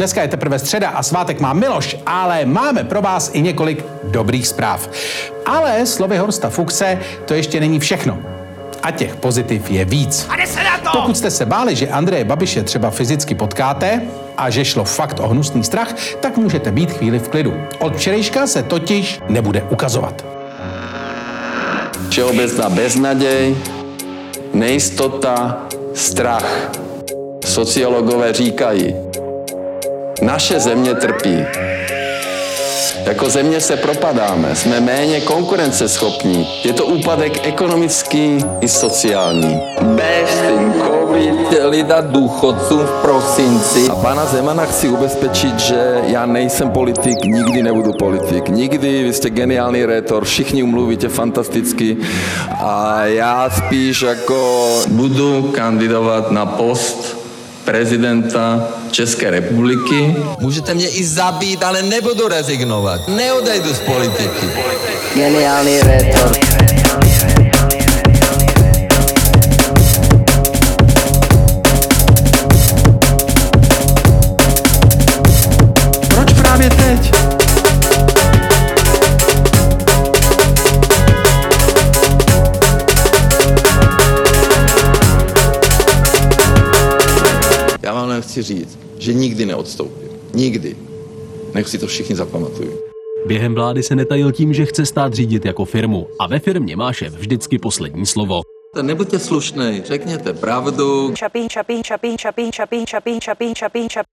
Dneska je teprve středa a svátek má Miloš, ale máme pro vás i několik dobrých zpráv. Ale slovy Horsta Fuchse to ještě není všechno. A těch pozitiv je víc. A se na to! Pokud jste se báli, že Andreje Babiše třeba fyzicky potkáte a že šlo fakt o hnusný strach, tak můžete být chvíli v klidu. Od včerejška se totiž nebude ukazovat. Všeobecná beznaděj, nejistota, strach. Sociologové říkají, naše země trpí. Jako země se propadáme, jsme méně konkurenceschopní. Je to úpadek ekonomický i sociální. Bez ten covid dát důchodcům v prosinci. A pana Zemana chci ubezpečit, že já nejsem politik, nikdy nebudu politik. Nikdy, vy jste geniální rétor, všichni umluvíte fantasticky. A já spíš jako budu kandidovat na post prezidenta České republiky. Můžete mě i zabít, ale nebudu rezignovat. Neodejdu z politiky. Geniální rétor. Jen chci říct, že nikdy neodstoupím. Nikdy. Nech si to všichni zapamatují. Během vlády se netajil tím, že chce stát řídit jako firmu a ve firmě má šéf vždycky poslední slovo. Nebuďte slušný, řekněte pravdu. Chapín, chapín, chapín, chapín, chapín, chapín, chapín, chapín, chapín.